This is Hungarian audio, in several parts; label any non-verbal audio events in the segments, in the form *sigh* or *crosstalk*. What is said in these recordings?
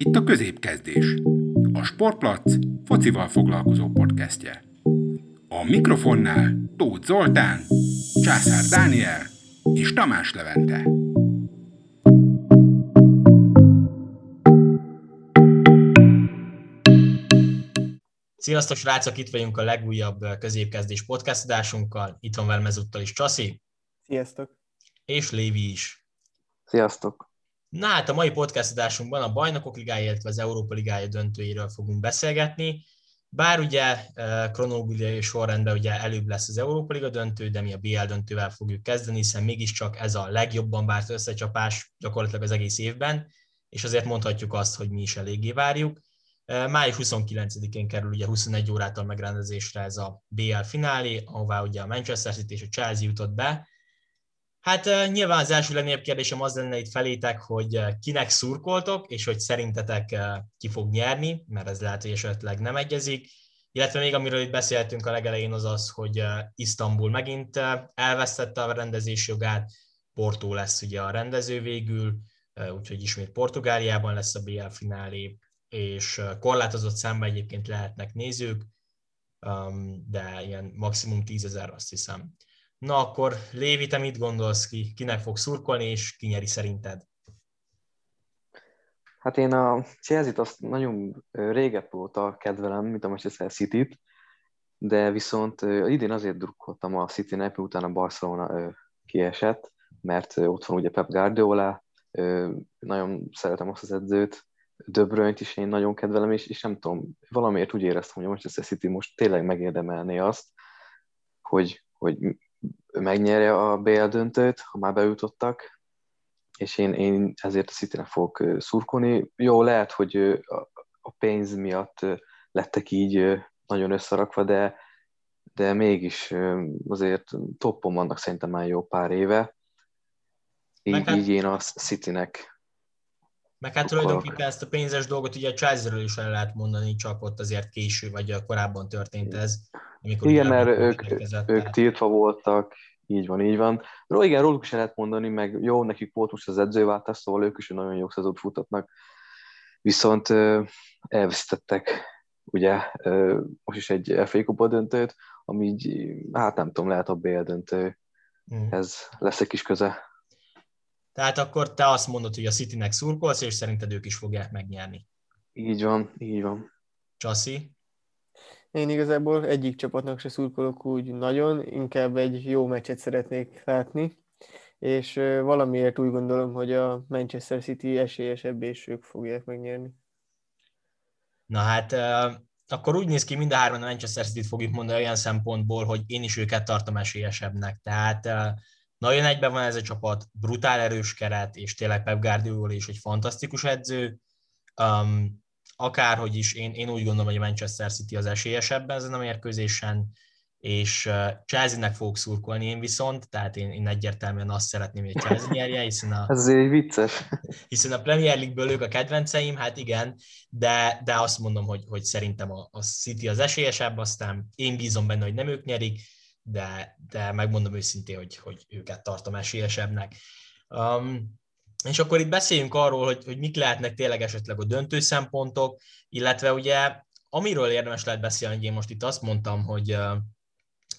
Itt a középkezdés. A Sportplac focival foglalkozó podcastje. A mikrofonnál Tóth Zoltán, Császár Dániel és Tamás Levente. Sziasztok, srácok! Itt vagyunk a legújabb középkezdés podcast adásunkkal. Itt van velem ezúttal is Csasi. Sziasztok! És Lévi is. Sziasztok! Na hát a mai podcast adásunkban a Bajnokok Ligája, illetve az Európa Ligája döntőiről fogunk beszélgetni. Bár ugye kronológiai sorrendben ugye előbb lesz az Európa Liga döntő, de mi a BL döntővel fogjuk kezdeni, hiszen mégiscsak ez a legjobban várt összecsapás gyakorlatilag az egész évben, és azért mondhatjuk azt, hogy mi is eléggé várjuk. Május 29-én kerül ugye 21 órától megrendezésre ez a BL finálé, ahová ugye a Manchester City és a Chelsea jutott be. Hát nyilván az első legnagyobb kérdésem az lenne itt felétek, hogy kinek szurkoltok, és hogy szerintetek ki fog nyerni, mert ez lehet, hogy esetleg nem egyezik. Illetve még amiről itt beszéltünk a legelején az az, hogy Isztambul megint elvesztette a rendezés jogát, Porto lesz ugye a rendező végül, úgyhogy ismét Portugáliában lesz a BL finálé, és korlátozott számban egyébként lehetnek nézők, de ilyen maximum 10 ezer azt hiszem. Na akkor Lévi, te mit gondolsz ki? Kinek fog szurkolni, és ki nyeri szerinted? Hát én a Chelsea-t azt nagyon réget óta kedvelem, mint a Manchester City-t, de viszont idén azért drukkoltam a City-nek, miután a Barcelona kiesett, mert ott van ugye Pep Guardiola, nagyon szeretem azt az edzőt, De is én nagyon kedvelem, és, és nem tudom, valamiért úgy éreztem, hogy a Manchester City most tényleg megérdemelné azt, hogy, hogy megnyerje a BL döntőt, ha már bejutottak, és én, én ezért a Citynek fogok szurkolni. Jó, lehet, hogy a pénz miatt lettek így nagyon összerakva, de, de mégis azért toppon vannak szerintem már jó pár éve. Így, így én a Citynek meg hát tulajdonképpen ezt a pénzes dolgot ugye a Chelsea-ről is el lehet mondani, csak ott azért késő, vagy korábban történt ez. Amikor Igen, mert ők, ők tiltva voltak, így van, így van. Ró, igen, róluk is lehet mondani, meg jó, nekik volt most az edzőváltás, szóval ők is nagyon jó szezont futatnak. Viszont elveszítettek, ugye, most is egy FA Kupa döntőt, ami így, hát nem tudom, lehet a BL döntő. Mm. Ez lesz egy kis köze. Tehát akkor te azt mondod, hogy a Citynek szurkolsz, és szerinted ők is fogják megnyerni. Így van, így van. Csaszi? Én igazából egyik csapatnak se szurkolok úgy nagyon, inkább egy jó meccset szeretnék látni, és valamiért úgy gondolom, hogy a Manchester City esélyesebb, és ők fogják megnyerni. Na hát, akkor úgy néz ki, mind a hárman a Manchester City-t fogjuk mondani olyan szempontból, hogy én is őket tartom esélyesebbnek. Tehát nagyon egyben van ez a csapat, brutál erős keret, és tényleg Pep Guardiola is egy fantasztikus edző. Um, akárhogy is, én, én úgy gondolom, hogy a Manchester City az esélyesebb ezen a mérkőzésen, és uh, Chelsea-nek fogok szurkolni én viszont, tehát én, én egyértelműen azt szeretném, hogy Chelsea nyerje, hiszen a, Ez egy vicces. Hiszen a Premier League-ből ők a kedvenceim, hát igen, de, de azt mondom, hogy, hogy szerintem a, a City az esélyesebb, aztán én bízom benne, hogy nem ők nyerik, de, de megmondom őszintén, hogy, hogy őket tartom esélyesebbnek. Um, és akkor itt beszéljünk arról, hogy, hogy mik lehetnek tényleg esetleg a döntő szempontok, illetve ugye amiről érdemes lehet beszélni, én most itt azt mondtam, hogy,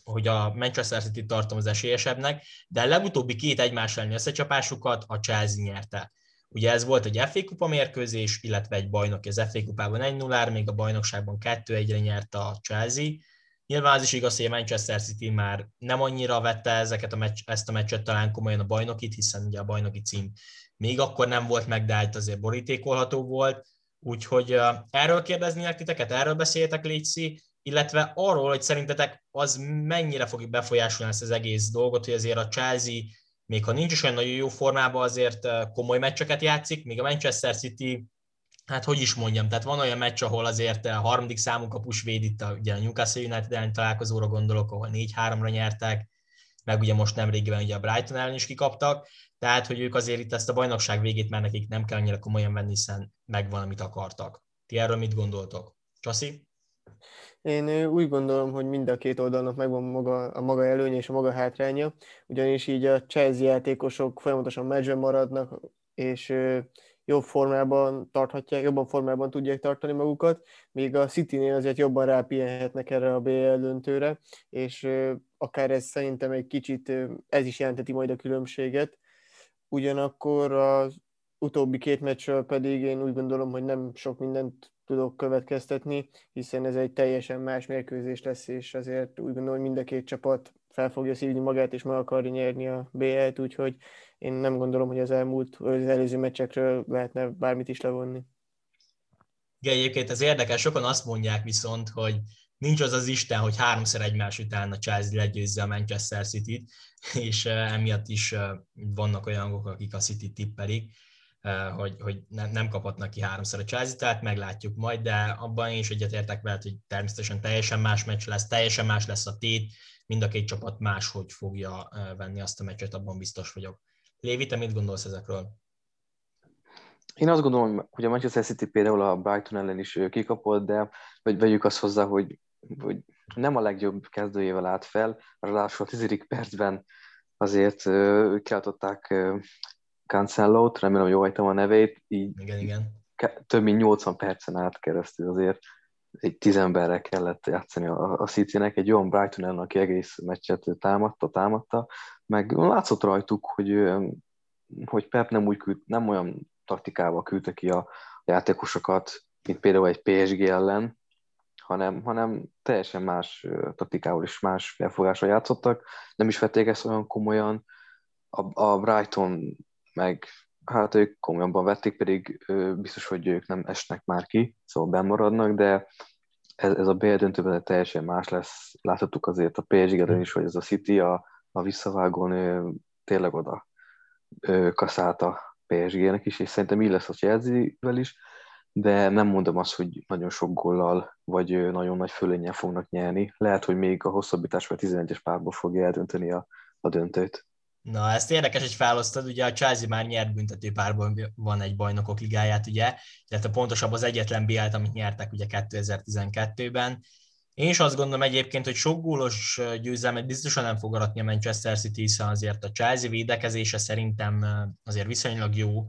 hogy a Manchester City tartom az esélyesebbnek, de a legutóbbi két egymás elleni összecsapásukat a Chelsea nyerte. Ugye ez volt egy FA kupa mérkőzés, illetve egy bajnoki az FA kupában 1 0 még a bajnokságban 2-1-re nyerte a Chelsea, Nyilván az is igaz, hogy a Manchester City már nem annyira vette ezeket a meccs, ezt a meccset talán komolyan a bajnokit, hiszen ugye a bajnoki cím még akkor nem volt meg, de hát azért borítékolható volt. Úgyhogy uh, erről kérdeznélek titeket, erről beszéltek Léci, illetve arról, hogy szerintetek az mennyire fogja befolyásolni ezt az egész dolgot, hogy azért a Chelsea, még ha nincs is olyan nagyon jó formában, azért komoly meccseket játszik, míg a Manchester City hát hogy is mondjam, tehát van olyan meccs, ahol azért a harmadik számú kapus véd itt a, ugye a Newcastle United ellen találkozóra gondolok, ahol 4-3-ra nyertek, meg ugye most nem régiben ugye a Brighton ellen is kikaptak, tehát hogy ők azért itt ezt a bajnokság végét már nekik nem kell annyira komolyan venni, hiszen megvan, amit akartak. Ti erről mit gondoltok? Csasi? Én úgy gondolom, hogy mind a két oldalnak megvan maga, a maga előnye és a maga hátránya, ugyanis így a Chelsea játékosok folyamatosan meccsben maradnak, és jobb formában tarthatják, jobban formában tudják tartani magukat, míg a City-nél azért jobban rápihenhetnek erre a BL döntőre, és akár ez szerintem egy kicsit, ez is jelenteti majd a különbséget. Ugyanakkor az utóbbi két meccsről pedig én úgy gondolom, hogy nem sok mindent tudok következtetni, hiszen ez egy teljesen más mérkőzés lesz, és azért úgy gondolom, hogy mind a két csapat fel fogja szívni magát, és meg akarja nyerni a BL-t, úgyhogy én nem gondolom, hogy az elmúlt, az előző meccsekről lehetne bármit is levonni. Igen, egyébként ez érdekes, sokan azt mondják viszont, hogy nincs az az Isten, hogy háromszor egymás után a Chelsea legyőzze a Manchester City-t, és emiatt is vannak olyanok, akik a City tippelik, hogy, hogy nem, nem kaphatnak ki háromszor a Chelsea, tehát meglátjuk majd, de abban is egyetértek veled, hogy természetesen teljesen más meccs lesz, teljesen más lesz a tét, mind a két csapat máshogy fogja venni azt a meccset, abban biztos vagyok. Lévi, te mit gondolsz ezekről? Én azt gondolom, hogy a Manchester City például a Brighton ellen is kikapott, de vagy vegyük azt hozzá, hogy, hogy nem a legjobb kezdőjével állt fel, ráadásul a tizedik percben azért kiáltották Cancelo-t, remélem jól hagytam a nevét, így igen, igen. több mint 80 percen át keresztül azért egy tíz emberre kellett játszani a, a City-nek, egy olyan Brighton ellen, aki egész meccset támadta, támadta, meg látszott rajtuk, hogy, hogy Pep nem, úgy küld, nem olyan taktikával küldte ki a játékosokat, mint például egy PSG ellen, hanem, hanem teljesen más taktikával és más felfogásra játszottak, nem is vették ezt olyan komolyan. A, a Brighton meg hát ők komolyabban vették, pedig biztos, hogy ők nem esnek már ki, szóval bemaradnak, de ez, ez a BL döntőben teljesen más lesz. Láthattuk azért a PSG-en is, hogy ez a City a, a visszavágón tényleg oda kaszált a PSG-nek is, és szerintem így lesz a Chelsea-vel is, de nem mondom azt, hogy nagyon sok gollal, vagy nagyon nagy fölényen fognak nyerni. Lehet, hogy még a hosszabbítás vagy 11-es párból fogja eldönteni a, a döntőt. Na, ezt érdekes, hogy felosztod, ugye a Chelsea már nyert büntető párban van egy bajnokok ligáját, ugye, illetve pontosabb az egyetlen BL-t, amit nyertek ugye 2012-ben. Én is azt gondolom egyébként, hogy sok gólos győzelmet biztosan nem fog aratni a Manchester City, hiszen azért a Chelsea védekezése szerintem azért viszonylag jó.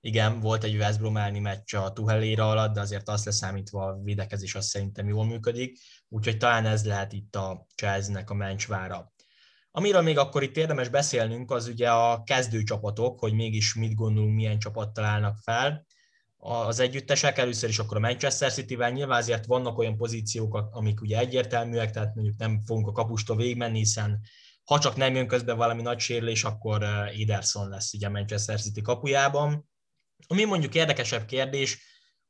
Igen, volt egy West Brom elleni meccs a Tuheléra alatt, de azért azt leszámítva a védekezés az szerintem jól működik, úgyhogy talán ez lehet itt a Chelsea-nek a mencsvára. Amiről még akkor itt érdemes beszélnünk, az ugye a kezdőcsapatok, hogy mégis mit gondolunk, milyen csapattal állnak fel. Az együttesek először is akkor a Manchester City-vel nyilván azért vannak olyan pozíciók, amik ugye egyértelműek, tehát mondjuk nem fogunk a kapustól végigmenni, hiszen ha csak nem jön közben valami nagy sérülés, akkor Ederson lesz ugye a Manchester City kapujában. Ami mondjuk érdekesebb kérdés,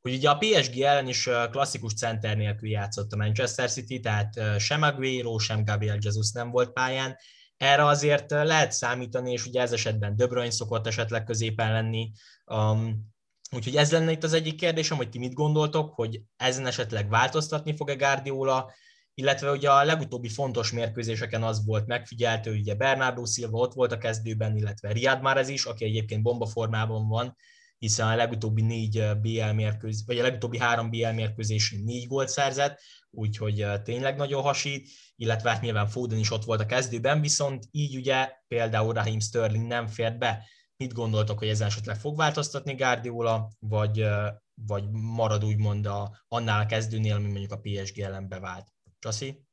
hogy ugye a PSG ellen is klasszikus center nélkül játszott a Manchester City, tehát sem Aguero, sem Gabriel Jesus nem volt pályán, erre azért lehet számítani, és ugye ez esetben De Bruyne szokott esetleg középen lenni. Um, úgyhogy ez lenne itt az egyik kérdésem, hogy ti mit gondoltok, hogy ezen esetleg változtatni fog-e Guardiola, illetve ugye a legutóbbi fontos mérkőzéseken az volt megfigyeltő, ugye Bernardo Silva ott volt a kezdőben, illetve Riyad Mahrez is, aki egyébként bombaformában van, hiszen a legutóbbi négy BL mérkőzés, vagy a legutóbbi három BL mérkőzésén négy gólt szerzett, úgyhogy tényleg nagyon hasít, illetve hát nyilván Foden is ott volt a kezdőben, viszont így ugye például Raheem Sterling nem fért be. Mit gondoltok, hogy ezen esetleg fog változtatni Guardiola, vagy, vagy marad úgymond a, annál a kezdőnél, ami mondjuk a PSG ellen bevált? Csaszi?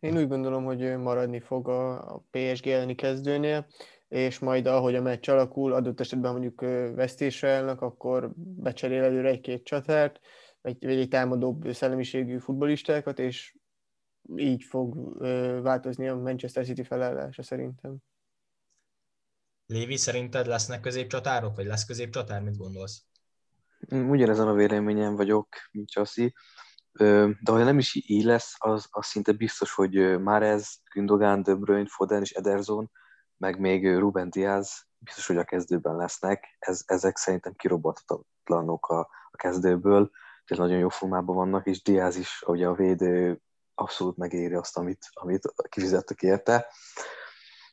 Én úgy gondolom, hogy maradni fog a PSG elleni kezdőnél, és majd ahogy a meccs alakul, adott esetben mondjuk vesztésre elnek, akkor becserél előre egy-két csatárt, vagy, vagy egy támadóbb szellemiségű futbolistákat, és így fog változni a Manchester City felállása szerintem. Lévi, szerinted lesznek középcsatárok, vagy lesz középcsatár? Mit gondolsz? Ugyanezen a véleményen vagyok, mint Csaszi. De ha nem is így lesz, az, az szinte biztos, hogy már ez Gündogan, De Bruyne, Foden és Ederson, meg még Ruben Diaz biztos, hogy a kezdőben lesznek. Ez, ezek szerintem kirobbantatlanok a, a kezdőből és nagyon jó formában vannak, és Diaz is, ugye a védő abszolút megéri azt, amit, amit kifizettek érte.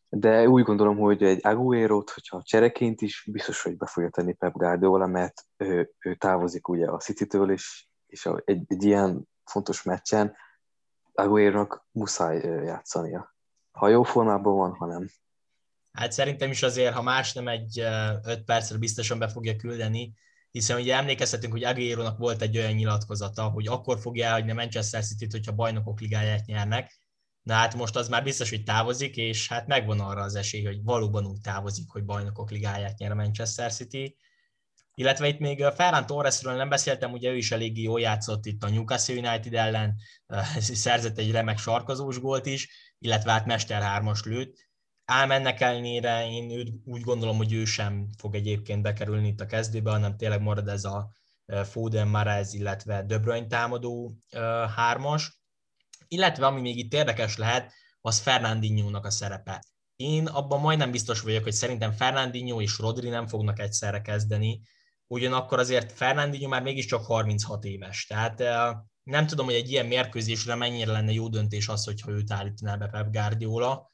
De úgy gondolom, hogy egy Aguero-t, hogyha csereként is, biztos, hogy be fogja tenni Pep Guardiola, mert ő, ő távozik ugye a City-től, és, és egy, egy ilyen fontos meccsen Aguero-nak muszáj játszania. Ha jó formában van, ha nem. Hát szerintem is azért, ha más nem egy öt percre biztosan be fogja küldeni, hiszen ugye emlékezhetünk, hogy aguero volt egy olyan nyilatkozata, hogy akkor fogja elhagyni Manchester City-t, hogyha bajnokok ligáját nyernek, Na hát most az már biztos, hogy távozik, és hát megvan arra az esély, hogy valóban úgy távozik, hogy bajnokok ligáját nyer a Manchester City. Illetve itt még Ferran Torresről nem beszéltem, ugye ő is eléggé jól játszott itt a Newcastle United ellen, *laughs* szerzett egy remek sarkazós gólt is, illetve hát Mester 3 lőtt. Ám ennek ellenére én úgy gondolom, hogy ő sem fog egyébként bekerülni itt a kezdőbe, hanem tényleg marad ez a Foden, Marez, illetve De támadó hármas. Illetve ami még itt érdekes lehet, az Fernandinho-nak a szerepe. Én abban majdnem biztos vagyok, hogy szerintem Fernandinho és Rodri nem fognak egyszerre kezdeni, ugyanakkor azért Fernandinho már mégiscsak 36 éves, tehát nem tudom, hogy egy ilyen mérkőzésre mennyire lenne jó döntés az, hogyha őt állítaná be Pep Guardiola.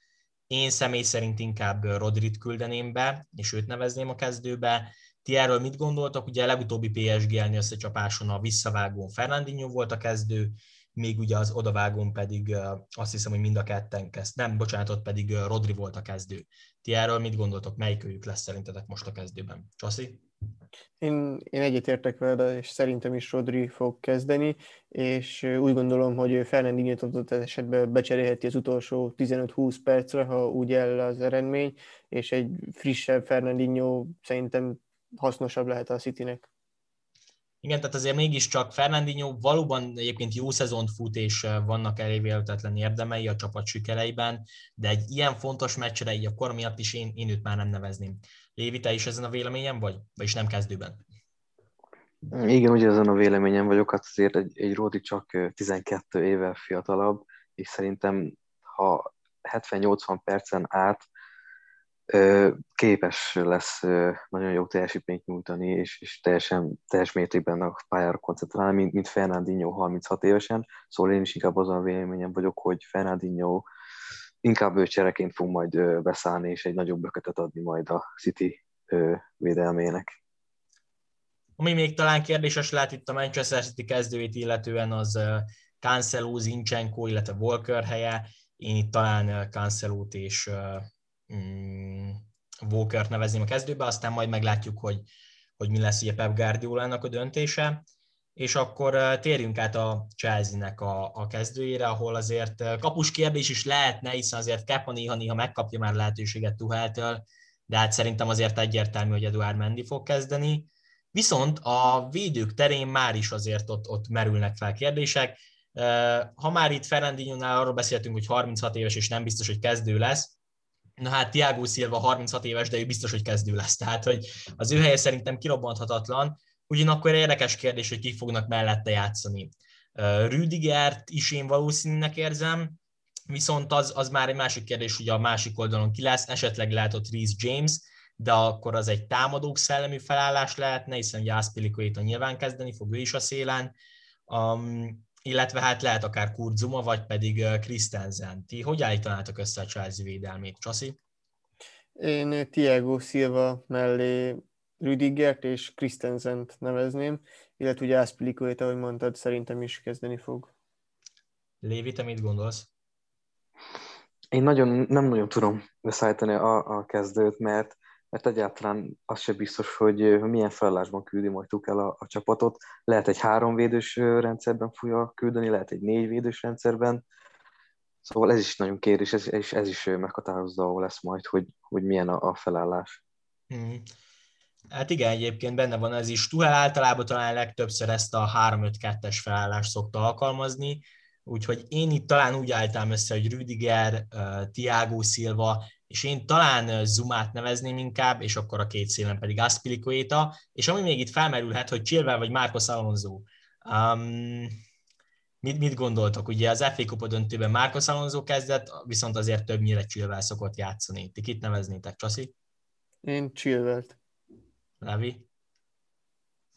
Én személy szerint inkább Rodrit küldeném be, és őt nevezném a kezdőbe. Ti erről mit gondoltok? Ugye a legutóbbi PSG-elni összecsapáson a visszavágón Fernandinho volt a kezdő, még ugye az odavágón pedig azt hiszem, hogy mind a ketten kezd, nem, bocsánatot pedig Rodri volt a kezdő. Ti erről mit gondoltok, melyik őjük lesz szerintetek most a kezdőben? Csaszi? Én, én egyetértek vele, és szerintem is Rodri fog kezdeni, és úgy gondolom, hogy Fernandinho adott esetben becserélheti az utolsó 15-20 percre, ha úgy el az eredmény, és egy frissebb Fernandinho szerintem hasznosabb lehet a Citynek. Igen, tehát azért mégiscsak Fernandinho valóban egyébként jó szezont fut, és vannak elévélhetetlen érdemei a csapat sikereiben, de egy ilyen fontos meccsre így a kor miatt is én, én őt már nem nevezném. Lévi, te is ezen a véleményem vagy? Vagyis nem kezdőben? Igen, ugye ezen a véleményem vagyok, hát azért egy, egy Ródi csak 12 éve fiatalabb, és szerintem ha 70-80 percen át képes lesz nagyon jó teljesítményt nyújtani, és, és teljesen teljes mértékben a pályára koncentrálni, mint, mint Fernandinho 36 évesen. Szóval én is inkább azon a véleményem vagyok, hogy Fernandinho inkább ő csereként fog majd beszállni, és egy nagyobb bökötet adni majd a City védelmének. Ami még talán kérdéses lehet itt a Manchester City kezdőjét illetően az Cancelo, Zinchenko, illetve Walker helye. Én itt talán Cancelót és mm, Walker nevezném a kezdőbe, aztán majd meglátjuk, hogy, hogy mi lesz ugye Pep Guardiola-nak a döntése. És akkor térjünk át a Chelsea-nek a, a kezdőjére, ahol azért kapus kérdés is lehetne, hiszen azért Kepa néha-néha megkapja már lehetőséget Tuheltől, de hát szerintem azért egyértelmű, hogy Eduard Mendy fog kezdeni. Viszont a védők terén már is azért ott, ott merülnek fel kérdések. Ha már itt Ferrandinho-nál arról beszéltünk, hogy 36 éves és nem biztos, hogy kezdő lesz, Na hát Tiago Silva 36 éves, de ő biztos, hogy kezdő lesz. Tehát, hogy az ő helye szerintem kirobbanthatatlan. Ugyanakkor érdekes kérdés, hogy kik fognak mellette játszani. Rüdigert is én valószínűnek érzem, viszont az, az már egy másik kérdés, hogy a másik oldalon ki lesz, esetleg lehet ott Reece James, de akkor az egy támadók szellemi felállás lehetne, hiszen ugye a nyilván kezdeni fog ő is a szélen. Um, illetve hát lehet akár Kurt Zuma, vagy pedig Christensen. Ti hogy állítanátok össze a Chelsea védelmét, Csasi? Én Tiago Silva mellé Rüdigert és Christensent nevezném, illetve ugye Aspilicuét, ahogy mondtad, szerintem is kezdeni fog. Lévi, te mit gondolsz? Én nagyon, nem nagyon tudom beszállítani a, a kezdőt, mert mert egyáltalán az sem biztos, hogy milyen felállásban küldi majd el a, a csapatot. Lehet egy háromvédős rendszerben fogja küldeni, lehet egy négyvédős rendszerben. Szóval ez is nagyon kérdés, ez, ez, ez is meghatározza, ahol lesz majd, hogy, hogy milyen a, a felállás. Hmm. Hát igen, egyébként benne van ez is. Tuhel általában talán legtöbbször ezt a 3-5-2-es felállást szokta alkalmazni, úgyhogy én itt talán úgy álltam össze, hogy Rüdiger, Tiago Silva, és én talán Zumát nevezném inkább, és akkor a két szélen pedig Aspilicueta, és ami még itt felmerülhet, hogy Chilwell vagy Marcos Alonso. Um, mit, mit gondoltok? Ugye az FA Kupa döntőben Marcos Alonso kezdett, viszont azért többnyire Chilwell szokott játszani. Ti kit neveznétek, Csasi? Én Chilwell-t. Levi?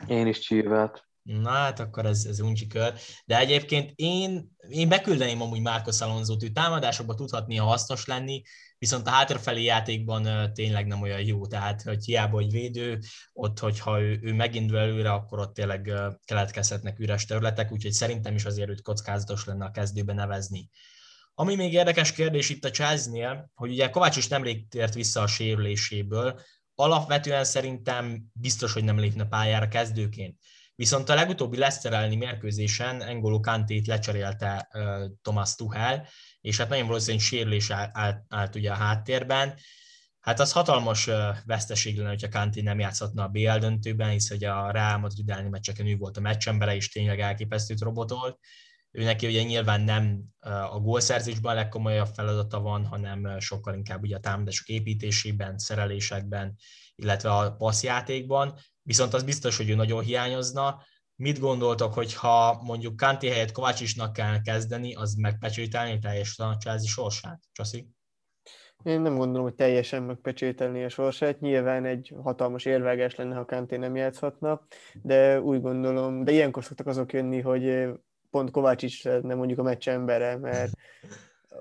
Én is Chilwell-t. Na hát akkor ez, ez uncsi kör. De egyébként én, én beküldeném amúgy Márkos Alonzót, ő támadásokban tudhatnia hasznos lenni, viszont a hátrafelé játékban tényleg nem olyan jó, tehát hogy hiába, hogy védő, ott, hogyha ő, ő megindul előre, akkor ott tényleg keletkezhetnek üres területek, úgyhogy szerintem is azért őt kockázatos lenne a kezdőbe nevezni. Ami még érdekes kérdés itt a Chelsea-nél, hogy ugye Kovács is nemrég tért vissza a sérüléséből, alapvetően szerintem biztos, hogy nem lépne pályára kezdőként. Viszont a legutóbbi Leicester elleni mérkőzésen Engolo Kantét lecserélte uh, Thomas Tuchel, és hát nagyon valószínűleg sérülés állt, állt ugye a háttérben. Hát az hatalmas veszteség lenne, hogyha Kanté nem játszhatna a BL döntőben, hisz hogy a Real Madrid elleni meccseken ő volt a meccsembere, és tényleg elképesztőt robotolt. Ő neki ugye nyilván nem a gólszerzésben a legkomolyabb feladata van, hanem sokkal inkább ugye a támadások építésében, szerelésekben, illetve a passzjátékban. Viszont az biztos, hogy ő nagyon hiányozna. Mit gondoltok, hogy ha mondjuk Kanté helyett Kovácsisnak kell kezdeni, az megpecsételni teljesen a Chelsea sorsát? Csaszik? Én nem gondolom, hogy teljesen megpecsételni a sorsát. Nyilván egy hatalmas érvágás lenne, ha Kanté nem játszhatna, de úgy gondolom, de ilyenkor szoktak azok jönni, hogy pont Kovács is nem mondjuk a meccs embere, mert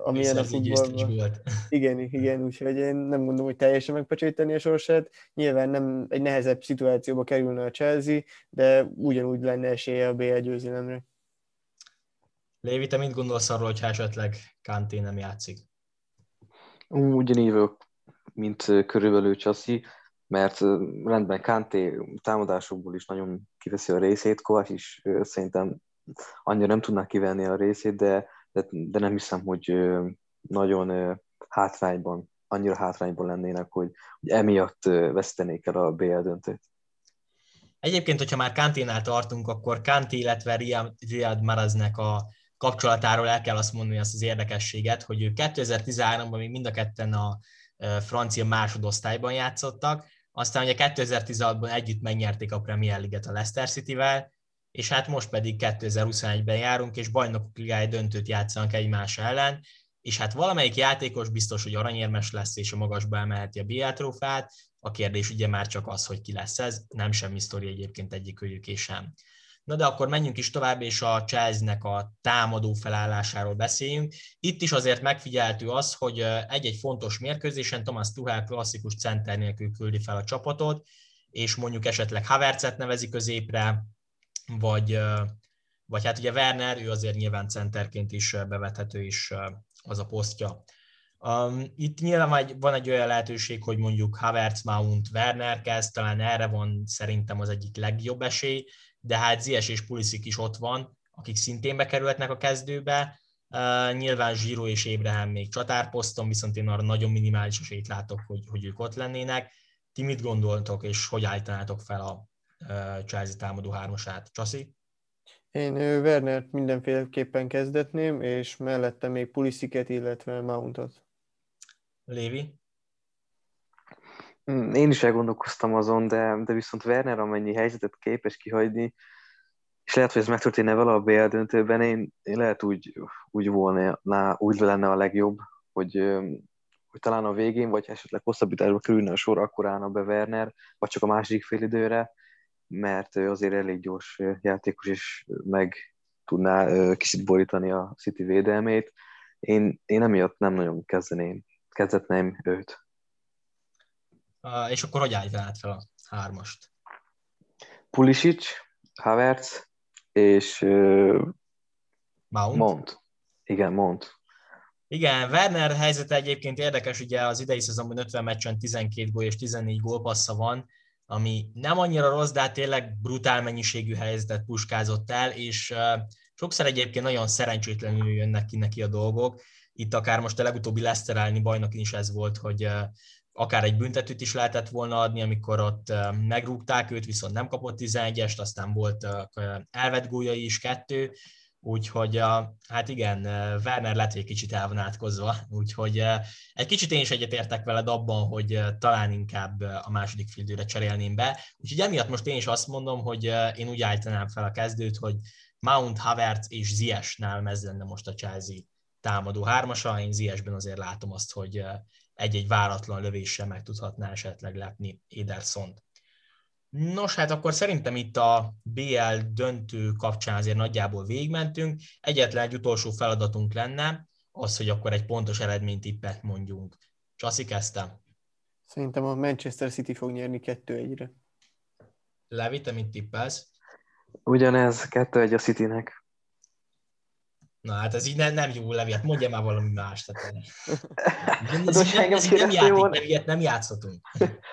amilyen a futballban. *laughs* Igen, igen, úgyhogy én nem gondolom, hogy teljesen megpecsételni a sorsát. Nyilván nem egy nehezebb szituációba kerülne a Chelsea, de ugyanúgy lenne esélye a BL győzelemre. Lévi, te mit gondolsz arról, hogy esetleg Kanté nem játszik? Ugyanígy vagyok, mint körülbelül Csaszi, mert rendben Kanté támadásokból is nagyon kiveszi a részét, Kovács is szerintem annyira nem tudná kivenni a részét, de, de, de nem hiszem, hogy nagyon hátrányban, annyira hátrányban lennének, hogy, hogy emiatt vesztenék el a BL döntőt. Egyébként, hogyha már Kanténál tartunk, akkor Kanté, illetve Riyad Maraznek a kapcsolatáról el kell azt mondani azt az érdekességet, hogy ő 2013-ban még mind a ketten a francia másodosztályban játszottak, aztán ugye 2016-ban együtt megnyerték a Premier League-et a Leicester City-vel, és hát most pedig 2021-ben járunk, és bajnokok ligája döntőt játszanak egymás ellen, és hát valamelyik játékos biztos, hogy aranyérmes lesz, és a magasba emelheti a BL trófát, a kérdés ugye már csak az, hogy ki lesz ez, nem semmi sztori egyébként egyik és sem. Na de akkor menjünk is tovább, és a Chelsea-nek a támadó felállásáról beszéljünk. Itt is azért megfigyeltő az, hogy egy-egy fontos mérkőzésen Thomas Tuchel klasszikus center nélkül küldi fel a csapatot, és mondjuk esetleg Havertzet nevezi középre, vagy, vagy hát ugye Werner, ő azért nyilván centerként is bevethető is az a posztja. Um, itt nyilván van egy olyan lehetőség, hogy mondjuk Havertz, Mount, Werner kezd, talán erre van szerintem az egyik legjobb esély, de hát Zies és Pulisic is ott van, akik szintén bekerülhetnek a kezdőbe. Uh, nyilván Zsiro és Ébrahim még csatárposzton, viszont én arra nagyon minimális esélyt látok, hogy, hogy ők ott lennének. Ti mit gondoltok, és hogy állítanátok fel a Chelsea támadó hármasát? Csaszi? Én Wernert mindenféleképpen kezdetném, és mellette még Pulisiket, illetve Mountot. Lévi? Hmm, én is elgondolkoztam azon, de, de viszont Werner amennyi helyzetet képes kihagyni, és lehet, hogy ez megtörténne vele a BL döntőben, én, én lehet úgy, úgy volna, úgy lenne a legjobb, hogy, hogy talán a végén, vagy esetleg hosszabbításba kerülne a sor, akkor állna be Werner, vagy csak a második fél időre, mert azért elég gyors játékos, és meg tudná kicsit borítani a City védelmét. Én, én emiatt nem nagyon kezdeném, kezdetném őt. Uh, és akkor hogy állítanád fel a hármast? Pulisic, Havertz és uh, Mount. Mount. Igen, Mount. Igen, Werner helyzete egyébként érdekes, ugye az idei szezonban 50 meccsen 12 gól és 14 gólpassza van, ami nem annyira rossz, de hát tényleg brutál mennyiségű helyzetet puskázott el, és sokszor egyébként nagyon szerencsétlenül jönnek ki neki a dolgok. Itt akár most a legutóbbi Leicester elleni bajnokin is ez volt, hogy akár egy büntetőt is lehetett volna adni, amikor ott megrúgták őt, viszont nem kapott 11-est, aztán volt elvett gólyai is kettő, úgyhogy hát igen, Werner lett egy kicsit elvonátkozva, úgyhogy egy kicsit én is egyetértek veled abban, hogy talán inkább a második fildőre cserélném be, úgyhogy emiatt most én is azt mondom, hogy én úgy állítanám fel a kezdőt, hogy Mount, Havertz és Ziyech-nál ez lenne most a Chelsea támadó hármasa, én Ziyechben azért látom azt, hogy egy-egy váratlan lövéssel meg tudhatná esetleg lepni Edersont. Nos, hát akkor szerintem itt a BL döntő kapcsán azért nagyjából végigmentünk. Egyetlen egy utolsó feladatunk lenne, az, hogy akkor egy pontos eredménytippet mondjunk. Csaszi kezdte. Szerintem a Manchester City fog nyerni 2-1-re. Levi, te mit tippelsz? Ugyanez, 2-1 a Citynek. Na hát ez így ne, nem jó, Levi, hát mondja már valami más. Tehát, Hát *laughs* ez, így, engem ez nem kérdeztél játék, volna- Levi, ilyet nem játszhatunk.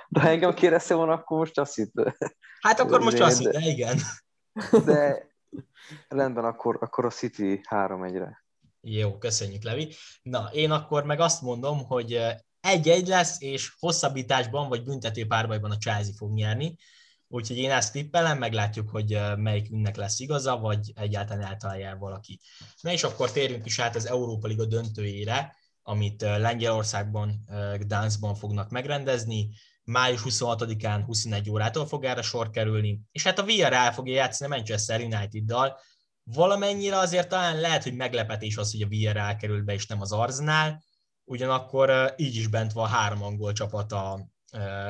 De ha engem kérdezte volna, akkor most azt hitt. Hát akkor most azt hidd, de igen. De rendben, akkor, akkor a City 3-1-re. Jó, köszönjük, Levi. Na, én akkor meg azt mondom, hogy eh, egy-egy lesz, és hosszabbításban vagy büntető párbajban a Chelsea fog nyerni. Úgyhogy én ezt tippelem, meglátjuk, hogy melyikünknek lesz igaza, vagy egyáltalán eltalálja el valaki. Na és akkor térjünk is át az Európa Liga döntőjére, amit Lengyelországban, Gdanskban fognak megrendezni. Május 26-án 21 órától fog erre sor kerülni, és hát a Villarreal fogja játszani a Manchester United-dal, valamennyire azért talán lehet, hogy meglepetés az, hogy a Villarreal került be, és nem az Arsenal, ugyanakkor így is bent van három angol csapat a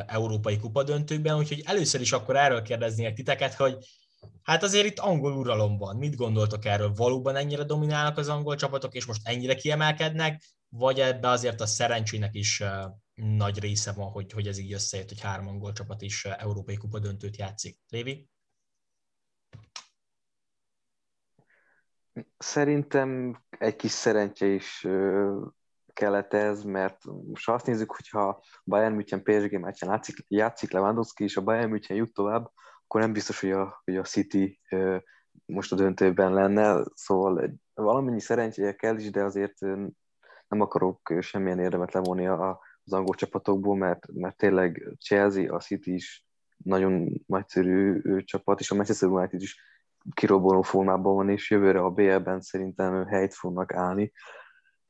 Európai Kupa döntőkben, úgyhogy először is akkor erről kérdeznék titeket, hogy hát azért itt angol uralom van. Mit gondoltok erről? Valóban ennyire dominálnak az angol csapatok, és most ennyire kiemelkednek, vagy ebbe azért a szerencsének is nagy része van, hogy, hogy ez így összejött, hogy három angol csapat is Európai Kupa döntőt játszik. Lévi? Szerintem egy kis szerencse is kellett ez, mert most azt nézzük, hogyha Bayern München PSG meccsen játszik, játszik Lewandowski, és a Bayern München jut tovább, akkor nem biztos, hogy a, hogy a City most a döntőben lenne, szóval valamennyi szerencséje kell is, de azért nem akarok semmilyen érdemet levonni az angol csapatokból, mert, mert tényleg Chelsea, a City is nagyon nagyszerű csapat, és a Manchester United is kirobboló formában van, és jövőre a BL-ben szerintem helyt fognak állni.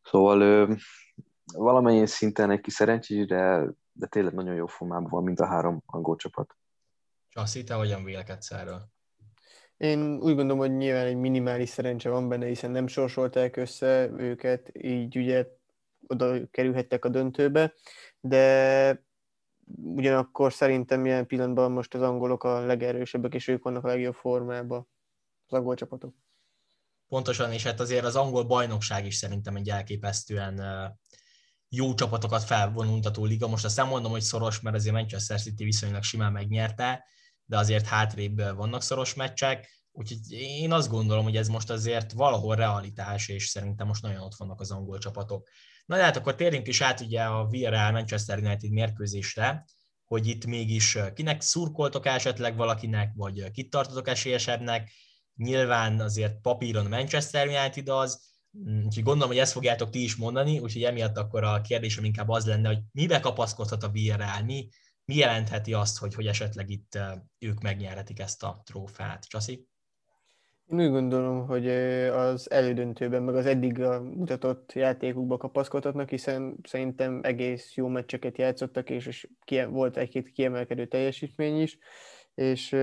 Szóval ö, valamennyi szinten egy kis szerencsés, de, de tényleg nagyon jó formában van, mint a három angol csapat. Csaszi, te hogyan vélekedsz erről? Én úgy gondolom, hogy nyilván egy minimális szerencse van benne, hiszen nem sorsolták össze őket, így ugye oda kerülhettek a döntőbe, de ugyanakkor szerintem ilyen pillanatban most az angolok a legerősebbek, és ők vannak a legjobb formában, az angol csapatok. Pontosan, és hát azért az angol bajnokság is szerintem egy elképesztően jó csapatokat felvonultató liga. Most azt nem mondom, hogy szoros, mert azért Manchester City viszonylag simán megnyerte, de azért hátrébb vannak szoros meccsek, úgyhogy én azt gondolom, hogy ez most azért valahol realitás, és szerintem most nagyon ott vannak az angol csapatok. Na de hát akkor térjünk is át ugye a Villarreal Manchester United mérkőzésre, hogy itt mégis kinek szurkoltok esetleg valakinek, vagy kit tartotok esélyesebbnek. Nyilván azért papíron Manchester United az, úgyhogy gondolom, hogy ezt fogjátok ti is mondani, úgyhogy emiatt akkor a kérdésem inkább az lenne, hogy mibe kapaszkodhat a Villarreal, mi, mi jelentheti azt, hogy, hogy esetleg itt ők megnyerhetik ezt a trófát. Csaszi? Én úgy gondolom, hogy az elődöntőben, meg az eddig mutatott játékukba kapaszkodhatnak, hiszen szerintem egész jó meccseket játszottak, és, és volt egy-két kiemelkedő teljesítmény is, és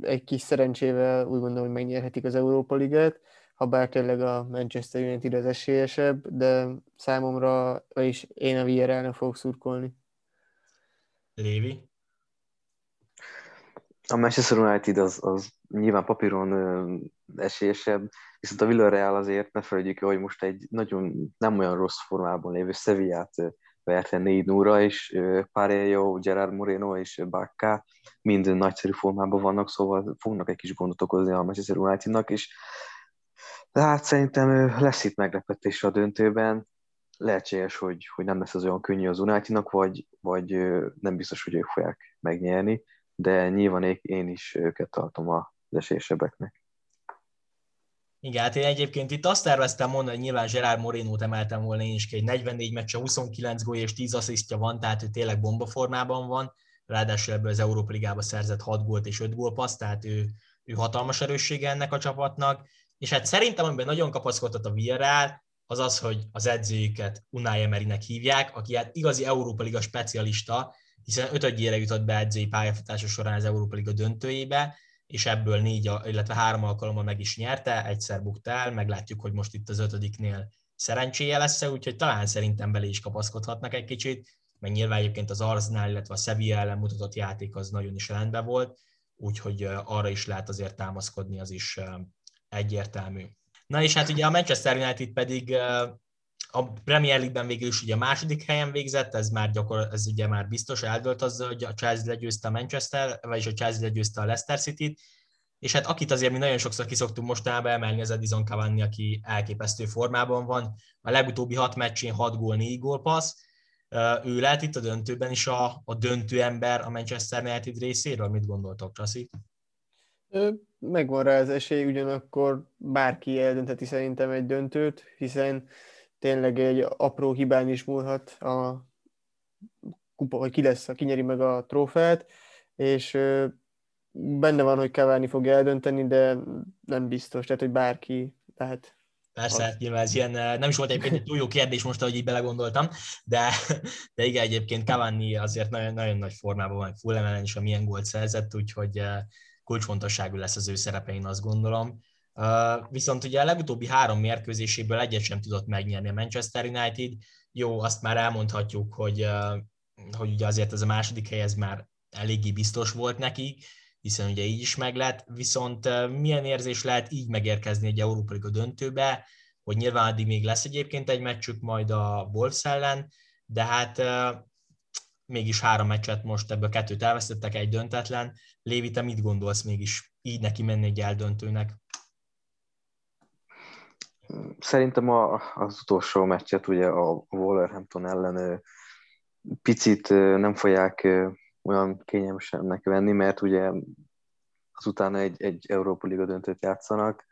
egy kis szerencsével úgy gondolom, hogy megnyerhetik az Európa Ligát, ha bár tényleg a Manchester United az esélyesebb, de számomra, vagyis én a Villarrealnak fogok szurkolni. Lévi? A Manchester United az, az nyilván papíron ö, esélyesebb, viszont a Villarreal azért ne felejtjük hogy most egy nagyon nem olyan rossz formában lévő Sevillát verte 4 0 és Parejo, Gerard Moreno és Bacca mind nagyszerű formában vannak, szóval fognak egy kis gondot okozni a Manchester Unitednak, és de hát szerintem lesz itt meglepetés a döntőben, lehetséges, hogy, hogy nem lesz az olyan könnyű az Unitednak, vagy, vagy nem biztos, hogy ők fogják megnyerni, de nyilván én is őket tartom az esélyesebbeknek. Igen, hát én egyébként itt azt terveztem mondani, hogy nyilván Gerard Moreno-t emeltem volna én is ki, egy 44 meccse, 29 gól és 10 asszisztja van, tehát ő tényleg bomba formában van, ráadásul ebből az Európa Ligába szerzett 6 gólt és 5 gólpaszt, tehát ő, ő hatalmas erőssége ennek a csapatnak, és hát szerintem, amiben nagyon kapaszkodott a Villarreal, az az, hogy az edzőjüket Unai Emerynek hívják, aki hát igazi Európa Liga specialista, hiszen ötödjére jutott be edzői pályafutása során az Európa Liga döntőjébe, és ebből négy, illetve három alkalommal meg is nyerte, egyszer bukta el, meglátjuk, hogy most itt az ötödiknél szerencséje lesz úgyhogy talán szerintem bele is kapaszkodhatnak egy kicsit, meg nyilván egyébként az Arsenal, illetve a Sevilla ellen mutatott játék az nagyon is rendben volt, úgyhogy arra is lehet azért támaszkodni, az is egyértelmű. Na és hát ugye a Manchester United pedig a Premier League-ben végül is ugye a második helyen végzett, ez már gyakor, ez ugye már biztos eldőlt az, hogy a Chelsea legyőzte a Manchester, vagyis a Chelsea legyőzte a Leicester City-t, és hát akit azért mi nagyon sokszor kiszoktunk mostanában emelni, az Edison Cavani, aki elképesztő formában van. A legutóbbi hat meccsén 6 gól, 4 gólpassz. Ő lehet itt a döntőben is a, a döntő ember a Manchester United részéről? Mit gondoltok, Csasi? Megvan rá az esély, ugyanakkor bárki eldöntheti szerintem egy döntőt, hiszen tényleg egy apró hibán is múlhat a kupa, hogy ki lesz, ki nyeri meg a trófeát, és benne van, hogy Cavani fog eldönteni, de nem biztos, tehát hogy bárki lehet. Persze, hát nyilván ez ilyen, nem is volt egyébként egy túl jó kérdés most, ahogy így belegondoltam, de, de igen, egyébként Cavani azért nagyon, nagyon nagy formában van, full ellen is, amilyen gólt szerzett, úgyhogy kulcsfontosságú lesz az ő szerepe, én azt gondolom. Viszont ugye a legutóbbi három mérkőzéséből egyet sem tudott megnyerni a Manchester United. Jó, azt már elmondhatjuk, hogy, hogy ugye azért ez a második hely ez már eléggé biztos volt neki, hiszen ugye így is meg lett, viszont milyen érzés lehet így megérkezni egy Európa Liga döntőbe, hogy nyilván addig még lesz egyébként egy meccsük majd a Wolves ellen, de hát mégis három meccset most ebből kettőt elvesztettek, egy döntetlen. Lévi, te mit gondolsz mégis így neki menni egy eldöntőnek? Szerintem a, az utolsó meccset ugye a Wolverhampton ellen picit nem fogják olyan kényelmesennek venni, mert ugye azután egy, egy Európa Liga döntőt játszanak,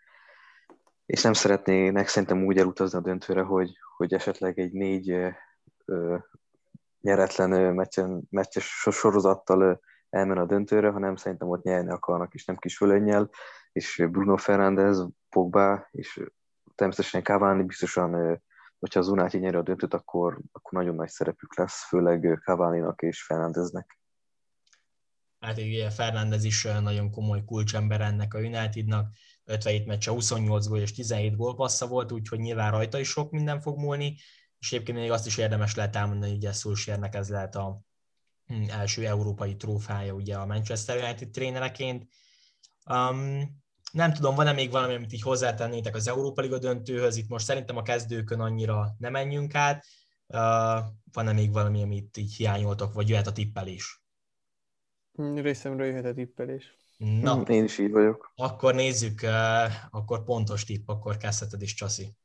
és nem szeretnének szerintem úgy elutazni a döntőre, hogy, hogy esetleg egy négy ö, nyeretlen meccsen, meccses sorozattal elmen a döntőre, hanem szerintem ott nyerni akarnak, és nem kis fölönnyel, és Bruno Fernández, Pogba, és természetesen Cavani biztosan, hogyha az United nyeri a döntőt, akkor, akkor nagyon nagy szerepük lesz, főleg Cavani-nak és Fernándeznek. Hát ugye Fernández is nagyon komoly kulcsember ennek a Unitednak, 57 meccse, 28 gól és 17 gólpassza volt, úgyhogy nyilván rajta is sok minden fog múlni, és egyébként még azt is érdemes lehet elmondani, hogy Szulsérnek ez lehet a hm, első európai trófája ugye a Manchester United trénereként. Um, nem tudom, van-e még valami, amit így hozzátennétek az Európa Liga döntőhöz? Itt most szerintem a kezdőkön annyira nem menjünk át. Uh, van-e még valami, amit így hiányoltok, vagy jöhet a tippelés? Hm, részemről jöhet a tippelés. Na, hm, én is így vagyok. Akkor nézzük, uh, akkor pontos tipp, akkor kezdheted is, Csasi.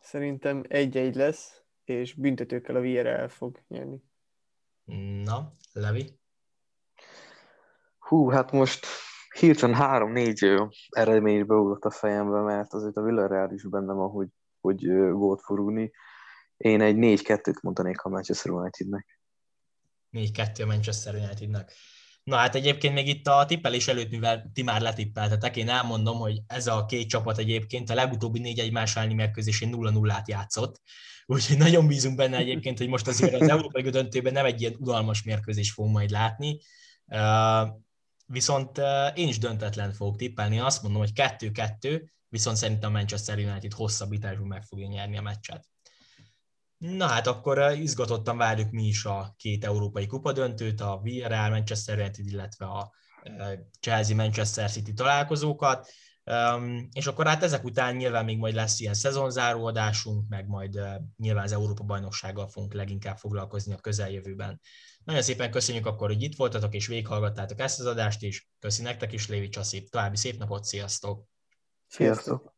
Szerintem egy-egy lesz, és büntetőkkel a el fog nyerni. Na, Levi? Hú, hát most hirtelen három-négy eredmény beugrott a fejembe, mert azért a Villarreal is bennem van, hogy, hogy gólt forulni. Én egy 4-2-t mondanék a Manchester Unitednek. 4-2 a Manchester Unitednek. Na hát egyébként még itt a tippelés előtt, mivel ti már letippeltetek, én elmondom, hogy ez a két csapat egyébként a legutóbbi négy egymás elleni mérkőzésén 0-0-át játszott. Úgyhogy nagyon bízunk benne egyébként, hogy most azért az *laughs* Európai döntőben nem egy ilyen udalmas mérkőzés fogunk majd látni. Viszont én is döntetlen fogok tippelni, azt mondom, hogy 2-2, viszont szerintem a Manchester United hosszabbításban meg fogja nyerni a meccset. Na hát akkor izgatottan várjuk mi is a két európai kupadöntőt, a Villarreal Manchester United, illetve a Chelsea Manchester City találkozókat. És akkor hát ezek után nyilván még majd lesz ilyen szezonzáró adásunk, meg majd nyilván az Európa bajnoksággal fogunk leginkább foglalkozni a közeljövőben. Nagyon szépen köszönjük akkor, hogy itt voltatok és végighallgattátok ezt az adást is. Köszi nektek is, Lévi Csaszép. További szép napot, sziasztok! Sziasztok!